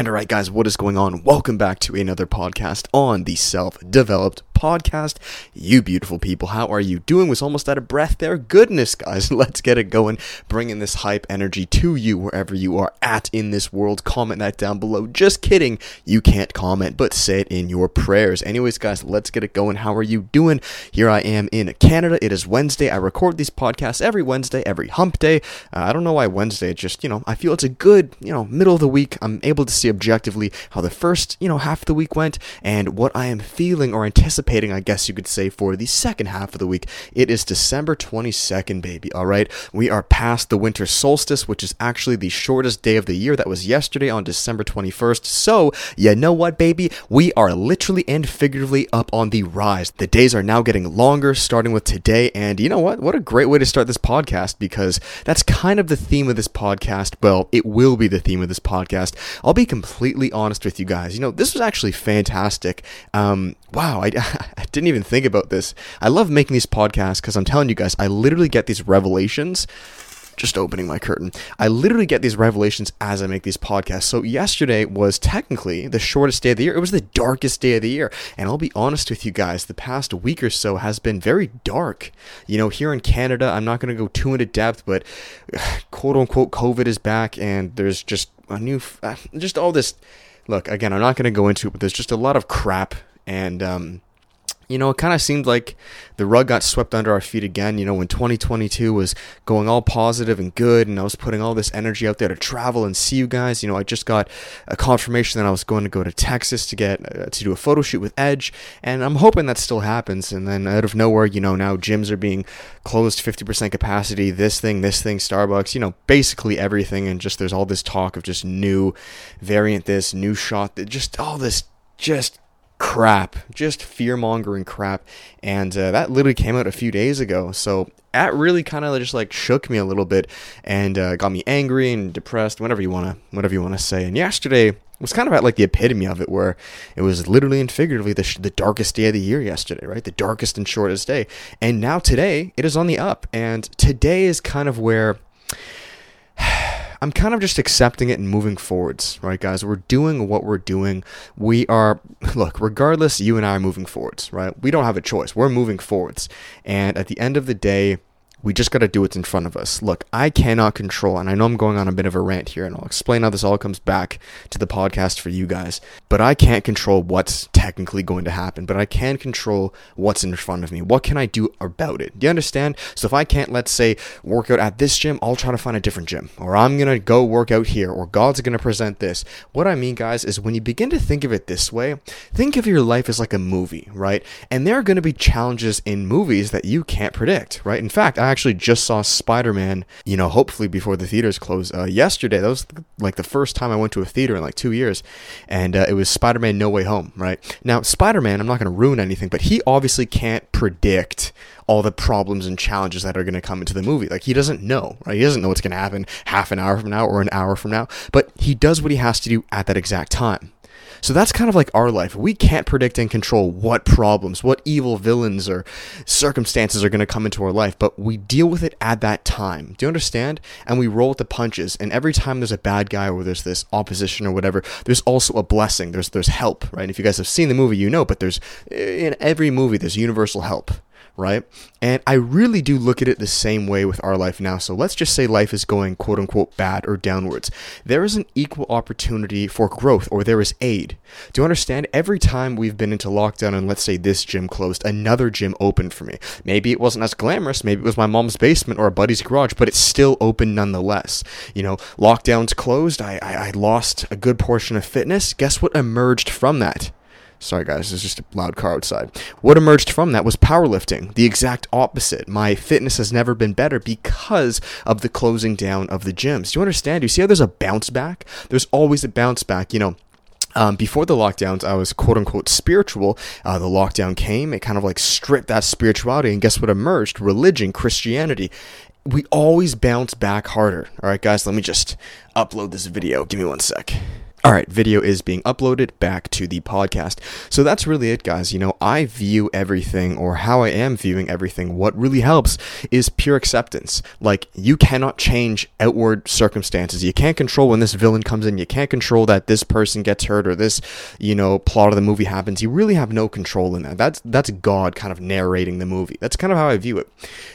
And alright, guys, what is going on? Welcome back to another podcast on the Self Developed Podcast. You beautiful people, how are you doing? Was almost out of breath there. Goodness, guys, let's get it going. Bringing this hype energy to you wherever you are at in this world. Comment that down below. Just kidding. You can't comment, but say it in your prayers. Anyways, guys, let's get it going. How are you doing? Here I am in Canada. It is Wednesday. I record these podcasts every Wednesday, every hump day. Uh, I don't know why Wednesday. It's Just, you know, I feel it's a good, you know, middle of the week. I'm able to see objectively how the first, you know, half of the week went and what I am feeling or anticipating, I guess you could say, for the second half of the week. It is December 22nd, baby, all right? We are past the winter solstice, which is actually the shortest day of the year. That was yesterday on December 21st. So, you know what, baby? We are literally and figuratively up on the rise. The days are now getting longer, starting with today. And you know what? What a great way to start this podcast because that's kind of the theme of this podcast. Well, it will be the theme of this podcast. I'll be completely honest with you guys. You know, this was actually fantastic. Um, wow, I, I didn't even think about this. I love making these podcasts because I'm telling you guys, I literally get these revelations just opening my curtain. I literally get these revelations as I make these podcasts. So yesterday was technically the shortest day of the year. It was the darkest day of the year. And I'll be honest with you guys, the past week or so has been very dark. You know, here in Canada, I'm not going to go too into depth, but quote unquote COVID is back and there's just a new, just all this. Look, again, I'm not going to go into it, but there's just a lot of crap and, um, you know, it kind of seemed like the rug got swept under our feet again. You know, when 2022 was going all positive and good, and I was putting all this energy out there to travel and see you guys. You know, I just got a confirmation that I was going to go to Texas to get uh, to do a photo shoot with Edge, and I'm hoping that still happens. And then out of nowhere, you know, now gyms are being closed 50% capacity. This thing, this thing, Starbucks. You know, basically everything, and just there's all this talk of just new variant, this new shot, that just all this just crap, just fear mongering crap. And uh, that literally came out a few days ago. So that really kind of just like shook me a little bit and uh, got me angry and depressed, whatever you wanna, whatever you wanna say. And yesterday was kind of at like the epitome of it, where it was literally and figuratively the, sh- the darkest day of the year yesterday, right? The darkest and shortest day. And now today it is on the up, and today is kind of where. I'm kind of just accepting it and moving forwards, right, guys? We're doing what we're doing. We are, look, regardless, you and I are moving forwards, right? We don't have a choice. We're moving forwards. And at the end of the day, we just got to do what's in front of us. Look, I cannot control, and I know I'm going on a bit of a rant here, and I'll explain how this all comes back to the podcast for you guys. But I can't control what's technically going to happen, but I can control what's in front of me. What can I do about it? Do you understand? So if I can't, let's say, work out at this gym, I'll try to find a different gym, or I'm going to go work out here, or God's going to present this. What I mean, guys, is when you begin to think of it this way, think of your life as like a movie, right? And there are going to be challenges in movies that you can't predict, right? In fact, I actually just saw Spider Man, you know, hopefully before the theaters close uh, yesterday. That was like the first time I went to a theater in like two years. And uh, it was Spider Man No Way Home, right? Now, Spider Man, I'm not going to ruin anything, but he obviously can't predict all the problems and challenges that are going to come into the movie. Like he doesn't know, right? He doesn't know what's going to happen half an hour from now or an hour from now, but he does what he has to do at that exact time. So that's kind of like our life. We can't predict and control what problems, what evil villains or circumstances are going to come into our life, but we deal with it at that time. Do you understand? And we roll with the punches. And every time there's a bad guy or there's this opposition or whatever, there's also a blessing. There's there's help, right? And if you guys have seen the movie, you know, but there's eh, in every movie there's universal help right? And I really do look at it the same way with our life now. So let's just say life is going quote unquote bad or downwards. There is an equal opportunity for growth or there is aid. Do you understand? Every time we've been into lockdown and let's say this gym closed, another gym opened for me. Maybe it wasn't as glamorous, maybe it was my mom's basement or a buddy's garage, but it's still open nonetheless. You know, lockdowns closed, I, I, I lost a good portion of fitness. Guess what emerged from that? Sorry, guys, there's just a loud car outside. What emerged from that was powerlifting, the exact opposite. My fitness has never been better because of the closing down of the gyms. Do you understand? Do you see how there's a bounce back? There's always a bounce back. You know, um, before the lockdowns, I was quote unquote spiritual. Uh, the lockdown came, it kind of like stripped that spirituality, and guess what emerged? Religion, Christianity. We always bounce back harder. All right, guys, let me just upload this video. Give me one sec. All right, video is being uploaded back to the podcast. So that's really it, guys. You know, I view everything, or how I am viewing everything, what really helps is pure acceptance. Like, you cannot change outward circumstances. You can't control when this villain comes in. You can't control that this person gets hurt or this, you know, plot of the movie happens. You really have no control in that. That's, that's God kind of narrating the movie. That's kind of how I view it.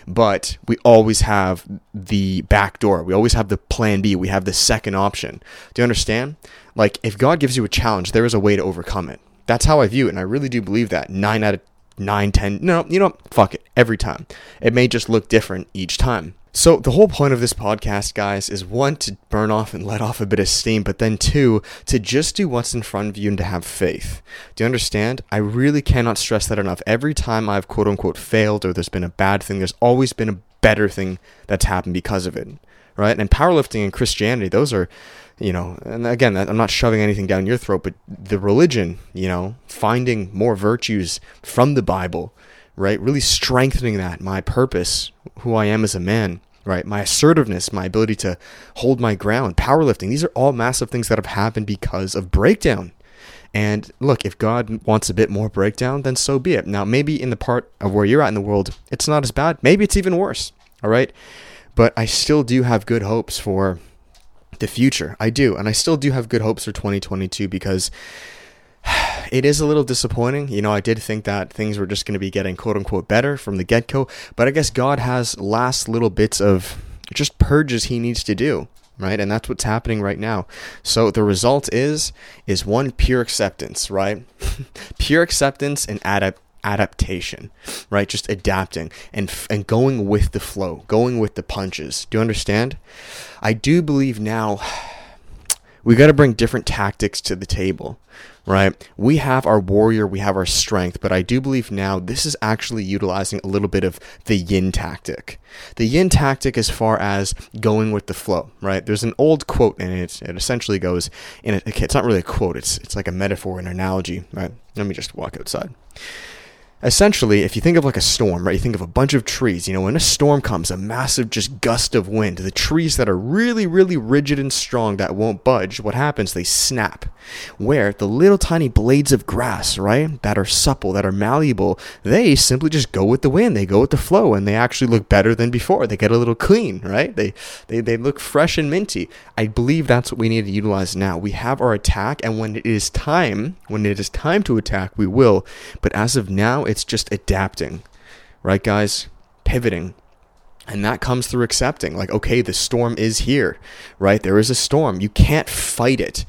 But we always have the back door. We always have the plan B. We have the second option. Do you understand? Like, if God gives you a challenge, there is a way to overcome it. That's how I view it, and I really do believe that. Nine out of nine, ten, no, you know, fuck it, every time. It may just look different each time. So, the whole point of this podcast, guys, is one, to burn off and let off a bit of steam, but then two, to just do what's in front of you and to have faith. Do you understand? I really cannot stress that enough. Every time I've quote unquote failed or there's been a bad thing, there's always been a better thing that's happened because of it, right? And powerlifting and Christianity, those are you know, and again, I'm not shoving anything down your throat, but the religion, you know, finding more virtues from the Bible, right? Really strengthening that, my purpose, who I am as a man, right? My assertiveness, my ability to hold my ground, powerlifting. These are all massive things that have happened because of breakdown. And look, if God wants a bit more breakdown, then so be it. Now, maybe in the part of where you're at in the world, it's not as bad. Maybe it's even worse. All right. But I still do have good hopes for the future. I do. And I still do have good hopes for 2022 because it is a little disappointing. You know, I did think that things were just going to be getting quote unquote better from the get go, but I guess God has last little bits of just purges he needs to do right and that's what's happening right now so the result is is one pure acceptance right pure acceptance and adapt adaptation, right? Just adapting and and going with the flow, going with the punches. Do you understand? I do believe now we got to bring different tactics to the table, right? We have our warrior, we have our strength, but I do believe now this is actually utilizing a little bit of the yin tactic. The yin tactic as far as going with the flow, right? There's an old quote and it, it essentially goes, and it, it's not really a quote, it's, it's like a metaphor, an analogy, right? Let me just walk outside essentially, if you think of like a storm, right, you think of a bunch of trees. You know, when a storm comes, a massive just gust of wind, the trees that are really, really rigid and strong that won't budge, what happens? They snap. Where the little tiny blades of grass, right, that are supple, that are malleable, they simply just go with the wind. They go with the flow, and they actually look better than before. They get a little clean, right? They they they look fresh and minty. I believe that's what we need to utilize now. We have our attack, and when it is time, when it is time to attack, we will. But as of now, it's just adapting, right, guys? Pivoting. And that comes through accepting, like, okay, the storm is here, right? There is a storm. You can't fight it.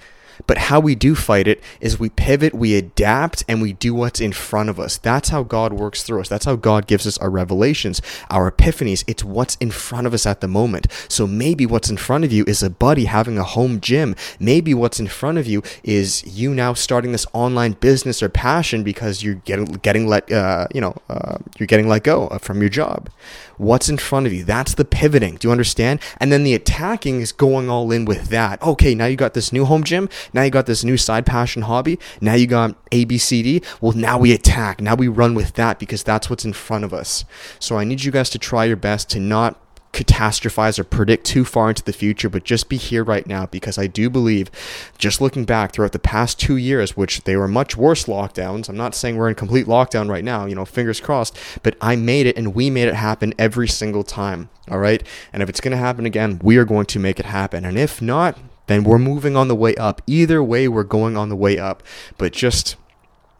But how we do fight it is we pivot, we adapt, and we do what's in front of us. That's how God works through us. That's how God gives us our revelations, our epiphanies. It's what's in front of us at the moment. So maybe what's in front of you is a buddy having a home gym. Maybe what's in front of you is you now starting this online business or passion because you're getting getting let uh, you know uh, you're getting let go from your job. What's in front of you? That's the pivoting. Do you understand? And then the attacking is going all in with that. Okay, now you got this new home gym. Now you got this new side passion hobby. Now you got ABCD. Well, now we attack. Now we run with that because that's what's in front of us. So I need you guys to try your best to not catastrophize or predict too far into the future, but just be here right now because I do believe, just looking back throughout the past two years, which they were much worse lockdowns. I'm not saying we're in complete lockdown right now, you know, fingers crossed, but I made it and we made it happen every single time. All right. And if it's going to happen again, we are going to make it happen. And if not, then we're moving on the way up. Either way, we're going on the way up. But just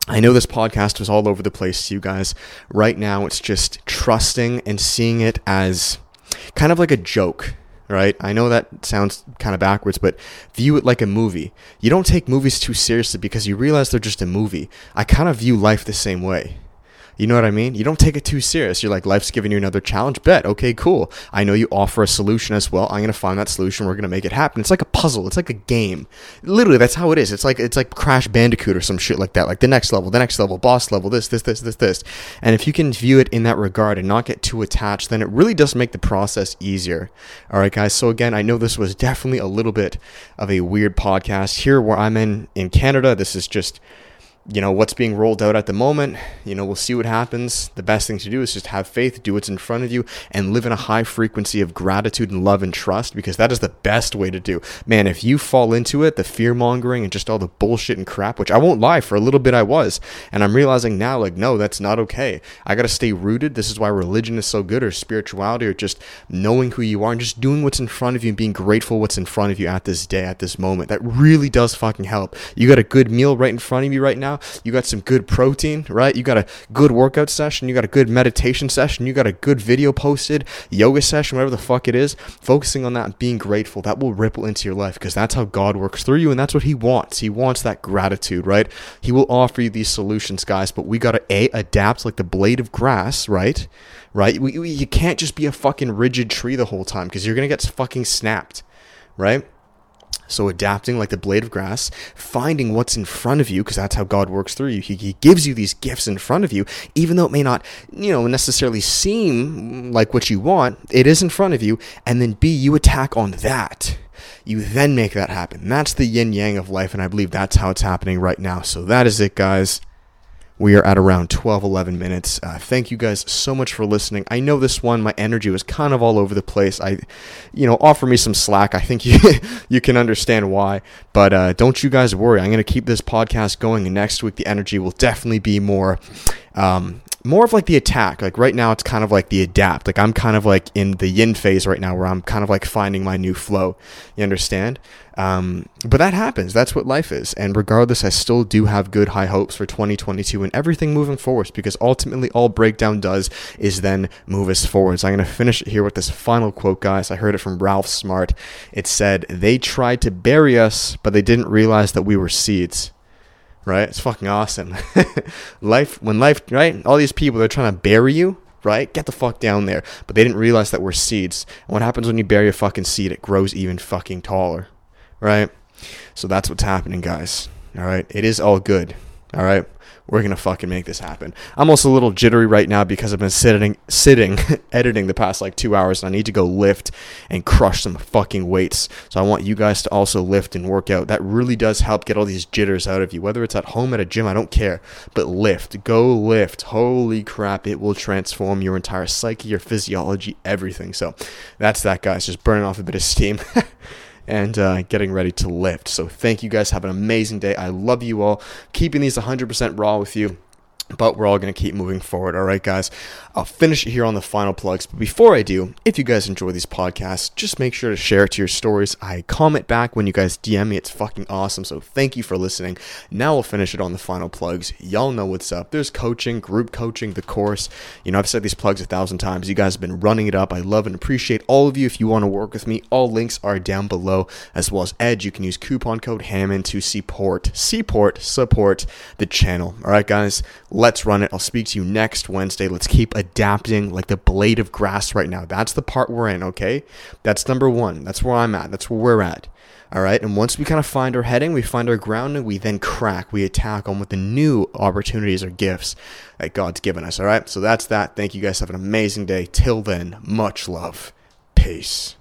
I know this podcast was all over the place to you guys. Right now, it's just trusting and seeing it as kind of like a joke, right? I know that sounds kind of backwards, but view it like a movie. You don't take movies too seriously because you realize they're just a movie. I kind of view life the same way. You know what I mean? You don't take it too serious. You're like, life's giving you another challenge. Bet. Okay, cool. I know you offer a solution as well. I'm gonna find that solution. We're gonna make it happen. It's like a puzzle. It's like a game. Literally, that's how it is. It's like it's like Crash Bandicoot or some shit like that. Like the next level, the next level, boss level, this, this, this, this, this. And if you can view it in that regard and not get too attached, then it really does make the process easier. All right, guys. So again, I know this was definitely a little bit of a weird podcast here where I'm in in Canada. This is just you know what's being rolled out at the moment. You know we'll see what happens. The best thing to do is just have faith do what's in front of you and live in a high frequency of gratitude and love and trust because that is the best way to do. Man if you fall into it the fear mongering and just all the bullshit and crap which i won't lie for a little bit i was and i'm realizing now like no that's not okay. I gotta stay rooted. This is why religion is so good or spirituality or just knowing who you are and just doing what's in front of you and being grateful what's in front of you at this day at this moment. That really does fucking help. You got a good meal right in front of you right now you got some good protein, right? You got a good workout session, you got a good meditation session, you got a good video posted, yoga session, whatever the fuck it is. Focusing on that and being grateful, that will ripple into your life because that's how God works through you and that's what He wants. He wants that gratitude, right? He will offer you these solutions, guys, but we got to A, adapt like the blade of grass, right? Right? We, we, you can't just be a fucking rigid tree the whole time because you're going to get fucking snapped, right? So adapting like the blade of grass, finding what's in front of you, because that's how God works through you. He, he, gives you these gifts in front of you, even though it may not, you know, necessarily seem like what you want. It is in front of you, and then B, you attack on that. You then make that happen. That's the yin yang of life, and I believe that's how it's happening right now. So that is it, guys. We are at around 12, 11 minutes. Uh, thank you guys so much for listening. I know this one, my energy was kind of all over the place. I, you know, offer me some slack. I think you, you can understand why. But uh, don't you guys worry. I'm going to keep this podcast going. And next week, the energy will definitely be more um, more of like the attack. Like right now, it's kind of like the adapt. Like I'm kind of like in the yin phase right now, where I'm kind of like finding my new flow. You understand? Um, but that happens. That's what life is. And regardless, I still do have good high hopes for 2022 and everything moving forwards because ultimately all breakdown does is then move us forwards. I'm going to finish it here with this final quote, guys. I heard it from Ralph Smart. It said, They tried to bury us, but they didn't realize that we were seeds right? It's fucking awesome. life, when life, right? All these people, they're trying to bury you, right? Get the fuck down there. But they didn't realize that we're seeds. And what happens when you bury a fucking seed? It grows even fucking taller, right? So that's what's happening, guys. All right. It is all good. All right we're gonna fucking make this happen. I'm also a little jittery right now because I've been sitting, sitting, editing the past like two hours, and I need to go lift and crush some fucking weights. So I want you guys to also lift and work out. That really does help get all these jitters out of you. Whether it's at home at a gym, I don't care, but lift, go lift. Holy crap, it will transform your entire psyche, your physiology, everything. So that's that, guys. Just burning off a bit of steam. and uh, getting ready to lift. So thank you guys. Have an amazing day. I love you all. Keeping these 100% raw with you but we're all going to keep moving forward. All right, guys. I'll finish it here on the final plugs. But before I do, if you guys enjoy these podcasts, just make sure to share it to your stories. I comment back when you guys DM me. It's fucking awesome. So thank you for listening. Now we'll finish it on the final plugs. Y'all know what's up. There's coaching, group coaching, the course. You know, I've said these plugs a thousand times. You guys have been running it up. I love and appreciate all of you. If you want to work with me, all links are down below, as well as Edge. You can use coupon code Hammond to support, support, support the channel. All right, guys, let's run it. I'll speak to you next Wednesday. Let's keep adapting like the blade of grass right now. That's the part we're in, okay? That's number one. That's where I'm at. That's where we're at. All right. And once we kind of find our heading, we find our ground, and we then crack, we attack on what the new opportunities or gifts that God's given us. All right. So that's that. Thank you guys. Have an amazing day. Till then, much love. Peace.